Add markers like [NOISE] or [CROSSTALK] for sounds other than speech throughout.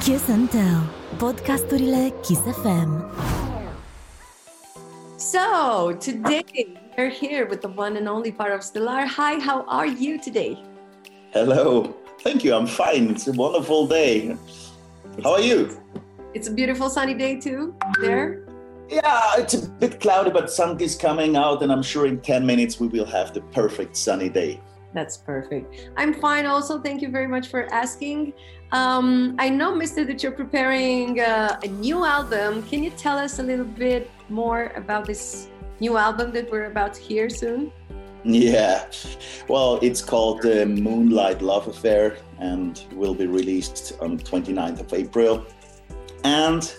Kiss and Tell, podcasturile Kiss FM. So today we're here with the one and only Parov Stelar. Hi, how are you today? Hello. Thank you. I'm fine. It's a wonderful day. How are you? It's a beautiful sunny day too there. Yeah, it's a bit cloudy, but sun is coming out, and I'm sure in 10 minutes we will have the perfect sunny day. That's perfect. I'm fine also. Thank you very much for asking. Um, I know, Mister, that you're preparing uh, a new album. Can you tell us a little bit more about this new album that we're about to hear soon? Yeah, well, it's called the Moonlight Love Affair and will be released on 29th of April. And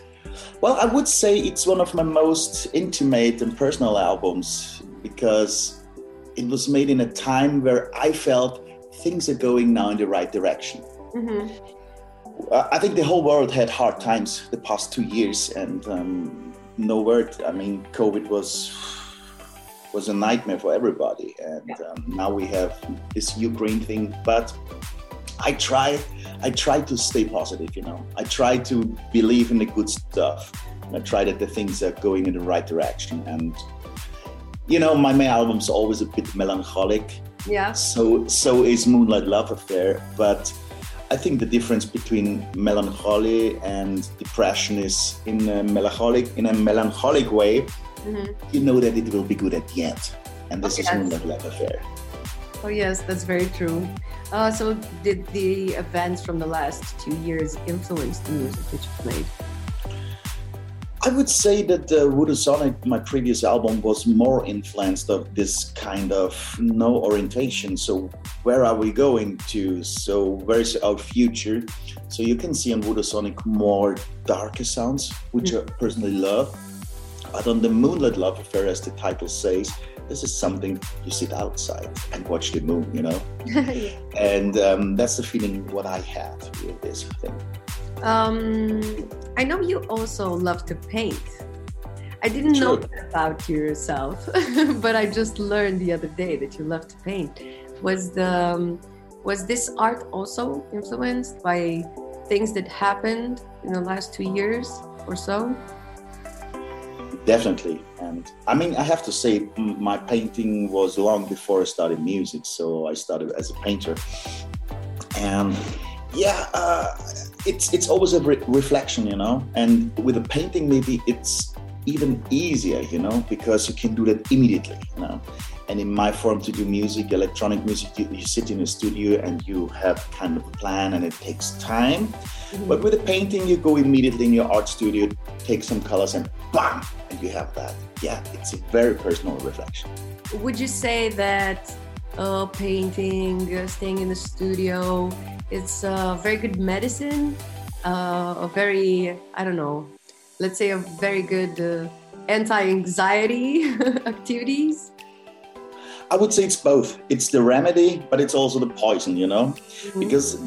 well, I would say it's one of my most intimate and personal albums because it was made in a time where I felt things are going now in the right direction. Mm-hmm. I think the whole world had hard times the past two years, and um, no word. I mean, COVID was was a nightmare for everybody, and um, now we have this Ukraine thing. But I try, I try to stay positive. You know, I try to believe in the good stuff. I try that the things are going in the right direction, and you know, my main album's always a bit melancholic. Yeah. So so is Moonlight Love Affair, but I think the difference between melancholy and depression is in a melancholic in a melancholic way. Mm-hmm. You know that it will be good at the end, and this okay, is Moonlight Love Affair. Oh yes, that's very true. Uh, so did the events from the last two years influence the music that you played? I would say that uh, Voodoo Sonic, my previous album, was more influenced of this kind of no orientation. So where are we going to? So where is our future? So you can see on Voodoo Sonic more darker sounds, which mm-hmm. I personally love. But on the Moonlight Love Affair, as the title says, this is something you sit outside and watch the moon, you know? [LAUGHS] yeah. And um, that's the feeling what I had with this thing. Um, I know you also love to paint. I didn't know about yourself, [LAUGHS] but I just learned the other day that you love to paint. Was the um, was this art also influenced by things that happened in the last two years or so? Definitely, and I mean, I have to say, my painting was long before I started music. So I started as a painter, and yeah, uh, it's it's always a re- reflection, you know. And with a painting, maybe it's even easier, you know, because you can do that immediately, you know. And in my form to do music, electronic music, you, you sit in a studio and you have kind of a plan, and it takes time. Mm-hmm. But with a painting, you go immediately in your art studio, take some colors, and bam, and you have that. Yeah, it's a very personal reflection. Would you say that uh, painting, uh, staying in the studio, it's a very good medicine, uh, a very, I don't know, let's say a very good uh, anti-anxiety [LAUGHS] activities. I would say it's both. It's the remedy, but it's also the poison, you know, mm-hmm. because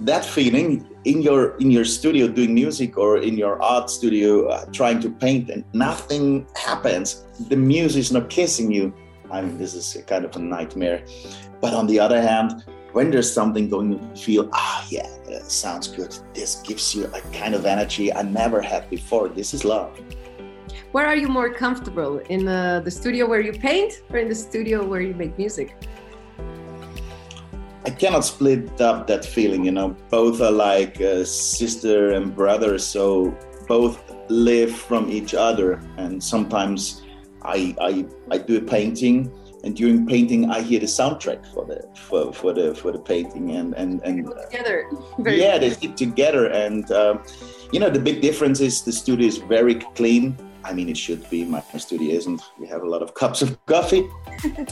that feeling in your in your studio doing music or in your art studio uh, trying to paint and nothing happens the muse is not kissing you i mean this is kind of a nightmare but on the other hand when there's something going you feel ah yeah sounds good. This gives you a kind of energy i never had before. This is love. Where are you more comfortable? In uh, the studio where you paint or in the studio where you make music? I cannot split up that feeling you know. Both are like uh, sister and brother so both live from each other. And sometimes i i, I do a painting and during painting i hear the soundtrack for the for, for the for the painting and and and together [LAUGHS] very yeah they stick together and um, you know the big difference is the studio is very clean. I mean it should be. My, studio isn't. We have a lot of cups of [LAUGHS] coffee.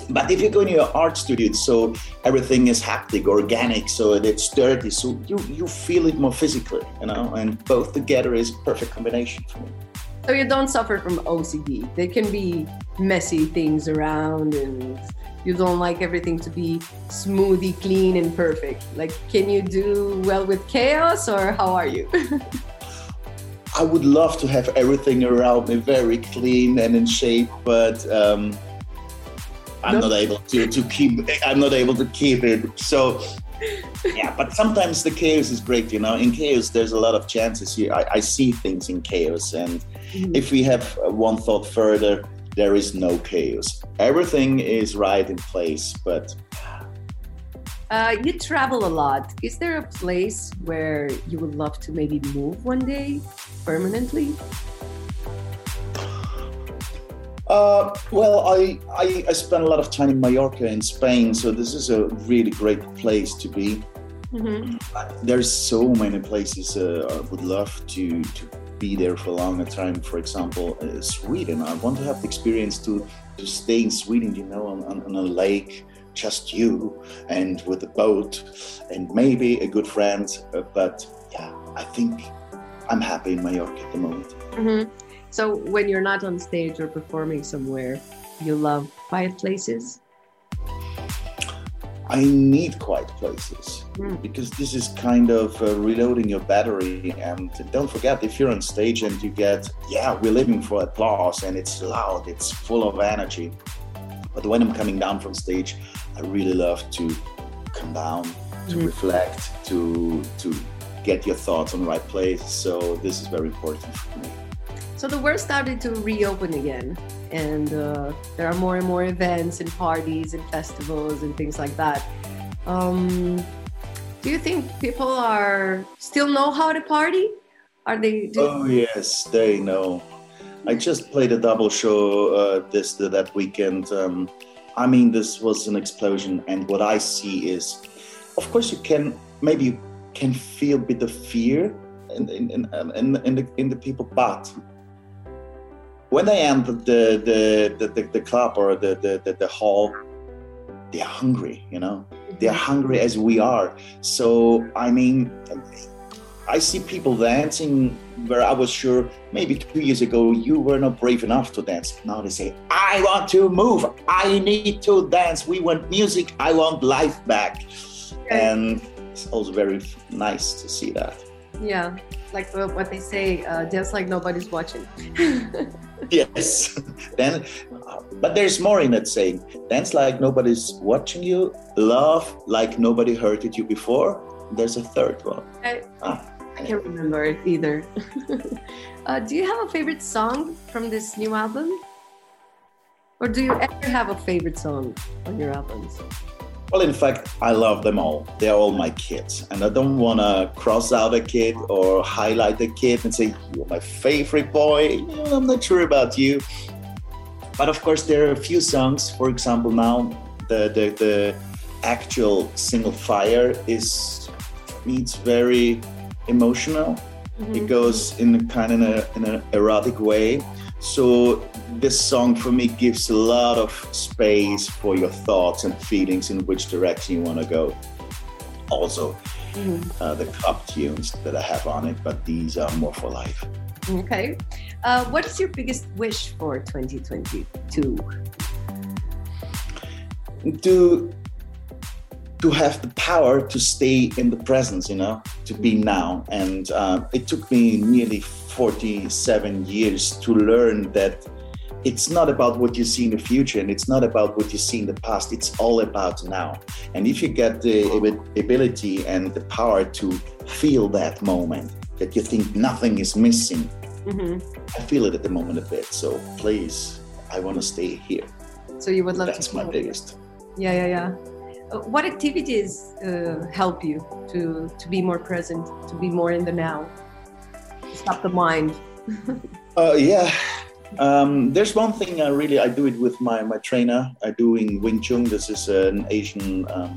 But if you go into your art studio so everything is haptic organic so it's dirty so you you feel it more physically you know and both together is a perfect combination for me so you don't suffer from OCD. There can be messy things around and you don't like everything to be smoothly clean and perfect. Like can you do well with chaos or how are you? [LAUGHS] I would love to have everything around me very clean and in shape, but um, I'm no. not able to, to keep I'm not able to keep it. So [LAUGHS] yeah, but sometimes the chaos is great, you know. In chaos, there's a lot of chances. You, I, I see things in chaos, and mm-hmm. if we have one thought further, there is no chaos. Everything is right in place, but. Uh, you travel a lot. Is there a place where you would love to maybe move one day permanently? Uh, well, I, I, I spent a lot of time in Mallorca in Spain, so this is a really great place to be. Mm-hmm. There's so many places uh, I would love to to be there for a longer time. For example, uh, Sweden. I want to have the experience to to stay in Sweden, you know, on, on, on, a lake, just you, and with a boat, and maybe a good friend. Uh, but yeah, I think I'm happy in Mallorca at the moment. Mm-hmm. So when you're not on stage or performing somewhere, you love quiet places? I need quiet places mm. because this is kind of uh, reloading your battery. And don't forget, if you're on stage and you get, yeah, we're living for applause and it's loud, it's full of energy. But when I'm coming down from stage, I really love to come down, to mm. reflect, to to get your thoughts on the right place. So this is very important for me. So the world started to reopen again, and uh, there are more and more events and parties and festivals and things like that. Um, do you think people are still know how to party? Are they? Do- oh yes, they know. I just played a double show uh, this that weekend. Um, I mean, this was an explosion, and what I see is, of course, you can maybe you can feel a bit of fear in in, in, in, in the in the people, but when they enter the the, the, the, club or the, the, the, hall, they're hungry, you know? They're mm-hmm. hungry as we are. So, I mean, I see people dancing where I was sure maybe two years ago you were not brave enough to dance. Now they say, I want to move. I need to dance. We want music. I want life back. And it's also very nice to see that. Yeah, like what they say, uh, dance like nobody's watching. [LAUGHS] yes. [LAUGHS] then, but there's more in that saying. Dance like nobody's watching you. Love like nobody hurted you before. There's a third one. I, ah. I can't remember it either. [LAUGHS] uh, do you have a favorite song from this new album? Or do you ever have a favorite song on your albums? Well, in fact, I love them all. They're all my kids. And I don't want to cross out a kid or highlight a kid and say, You're my favorite boy. I'm not sure about you. But of course, there are a few songs. For example, now the, the, the actual single Fire is, it's very emotional. Mm-hmm. It goes in a kind of a, in an erotic way. So this song for me gives a lot of space for your thoughts and feelings in which direction you want to go. Also, mm-hmm. uh, the club tunes that I have on it, but these are more for life. Okay. Uh, what is your biggest wish for 2022? To to have the power to stay in the presence, you know, to be now. And uh, it took me nearly 47 years to learn that it's not about what you see in the future and it's not about what you see in the past. It's all about now. And if you get the ability and the power to feel that moment that you think nothing is missing mm-hmm. i feel it at the moment a bit. So please i want to stay here. So you would love that's to my biggest. Yeah yeah yeah. Uh, what activities uh, help you to to be more present to be more in the now stop the mind [LAUGHS] uh, yeah um, there's one thing I really I do it with my my trainer. I do in Wing Chun. This is an Asian, um,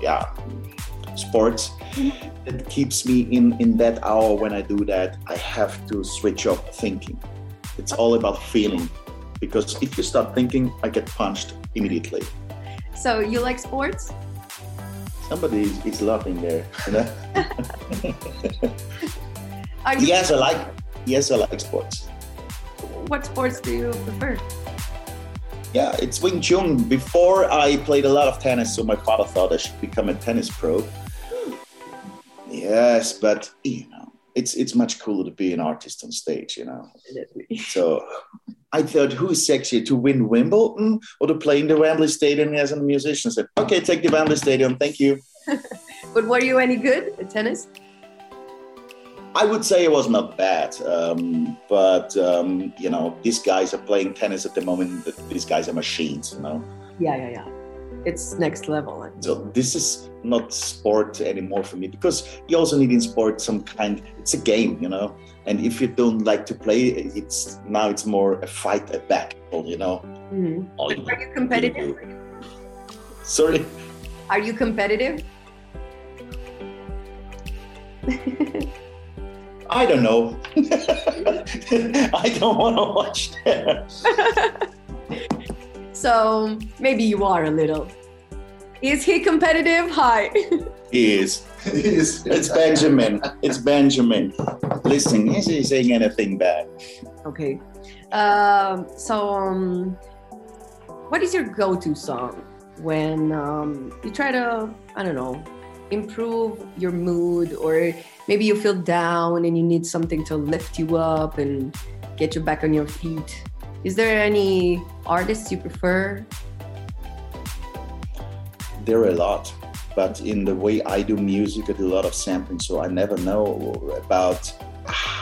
yeah, sports. It keeps me in in that hour when I do that. I have to switch off thinking. It's all about feeling, because if you start thinking, I get punched immediately. So you like sports? Somebody is, is laughing there. You know? [LAUGHS] yes, I like. Yes, I like sports what sports do you prefer? Yeah, it's Wing Chun. Before I played a lot of tennis, so my father thought I should become a tennis pro. Yes, but you know, it's it's much cooler to be an artist on stage, you know. so I thought, who is sexier to win Wimbledon or to play in the Wembley Stadium as a musician? I said, okay, take the Wembley Stadium, thank you. [LAUGHS] but were you any good at tennis? I would say it was not bad, um, but um, you know, these guys are playing tennis at the moment. These guys are machines, you know. Yeah, yeah, yeah. It's next level. So this is not sport anymore for me because you also need in sport some kind. It's a game, you know. And if you don't like to play, it's now it's more a fight, a battle, you know. Mm-hmm. Are you competitive? Sorry. Are you competitive? [LAUGHS] I don't know. [LAUGHS] I don't want to watch that. [LAUGHS] so maybe you are a little. Is he competitive? Hi. He is. He is. It's Benjamin. It's Benjamin. Listen, is he saying anything bad? Okay. Um, so, um, what is your go-to song when um, you try to, I don't know, improve your mood or maybe you feel down and you need something to lift you up and get you back on your feet. Is there any artists you prefer? There are a lot, but in the way I do music, I do a lot of sampling, so I never know about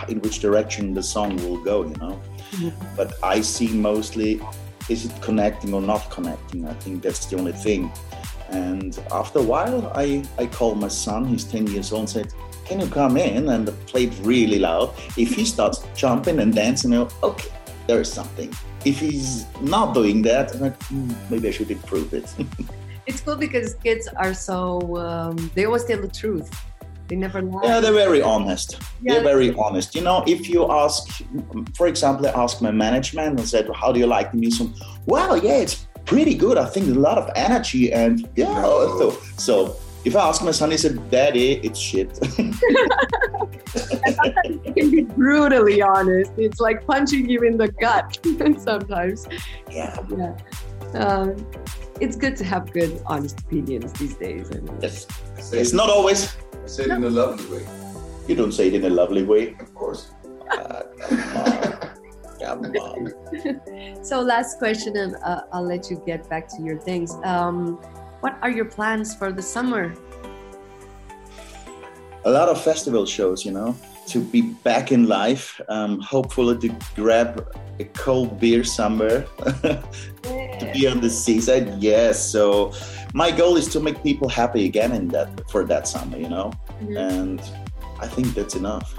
in which direction the song will go, you know. Mm-hmm. But I see mostly is it connecting or not connecting? I think that's the only thing. And after a while, I, I called my son, he's 10 years old, and said, Can you come in? And played really loud. If he starts jumping and dancing, you know, okay, there is something. If he's not doing that, like, hmm, maybe I should improve it. [LAUGHS] it's cool because kids are so, um, they always tell the truth. They never lie. Yeah, they're very honest. Yeah. They're very honest. You know, if you ask, for example, I asked my management and said, How do you like the music? Well, yeah, it's pretty good. I think a lot of energy and yeah. [LAUGHS] So, so if I ask my son, he said, "Daddy, it's shit." [LAUGHS] [LAUGHS] it can be brutally honest. It's like punching you in the gut [LAUGHS] sometimes. Yeah. Yeah. Um, it's good to have good, honest opinions these days. And yes. It's not always. I say it no. in a lovely way. You don't say it in a lovely way. Of course. Uh, so last question, and uh, I'll let you get back to your things. Um, what are your plans for the summer? A lot of festival shows, you know, to be back in life. Um, hopefully to grab a cold beer somewhere, [LAUGHS] to be on the seaside. Yes, so my goal is to make people happy again in that for that summer, you know, mm-hmm. and I think that's enough.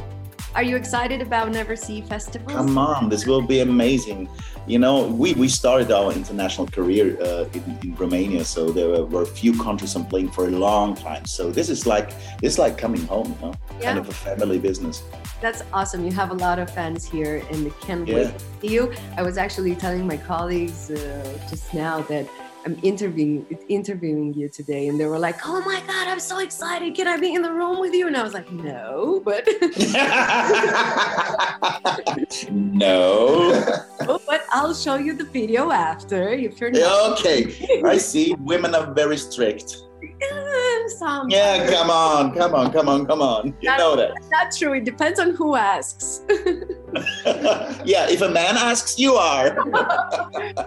Are you excited about Neversea Festival? Come on, this will be amazing. You know, we, we started our international career uh, in, in, Romania, so there were, few countries I'm playing for a long time. So this is like it's like coming home, you know, yeah. kind of a family business. That's awesome. You have a lot of fans here, and can't yeah. wait to see you. I was actually telling my colleagues uh, just now that I'm interviewing interviewing you today, and they were like, "Oh my god, I'm so excited! Can I be in the room with you?" And I was like, "No, but [LAUGHS] no, oh, but I'll show you the video after if you're not." Okay, I see. Women are very strict. Yeah, come on, come on, come on, come on. You know that. Not true. It depends on who asks. [LAUGHS] yeah, if a man asks, you are.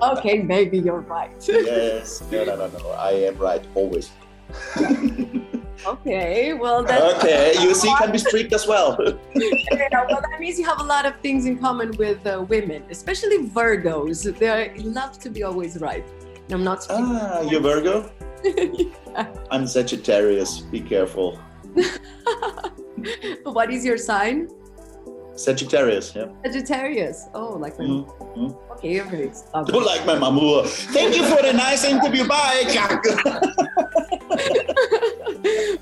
[LAUGHS] okay, maybe you're right. yes. No, no, no, no. I am right always. [LAUGHS] okay, well that's okay. You see, can be strict as well. yeah, well, that means you have a lot of things in common with uh, women, especially Virgos. They love to be always right. I'm not. Ah, you Virgo. Yeah. [LAUGHS] I'm Sagittarius. Be careful. [LAUGHS] what is your sign? Sagittarius, yeah. Sagittarius. Oh, like my mm -hmm. Okay, you're very. Don't like my mama. Thank you for the nice interview. Bye. [LAUGHS]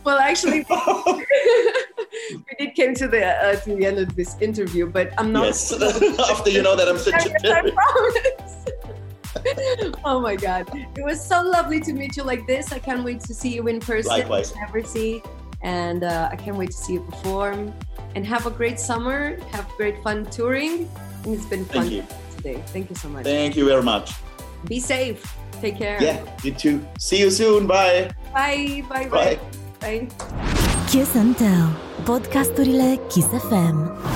well, actually, we did came to the uh, to the end of this interview, but I'm not. Yes. After you know that I'm Sagittarius. I promise. Oh my god. It was so lovely to meet you like this. I can't wait to see you in person likewise. Neversea. And uh, i can't wait to see you perform. And have a great summer. Have great fun touring. And it's been fun today. Thank you so much. Thank you very much. Be safe. Take care. Yeah you too. See you soon. Bye. Bye. Bye bye. Bye, bye. Kiss and Tell. Podcasturile Kiss FM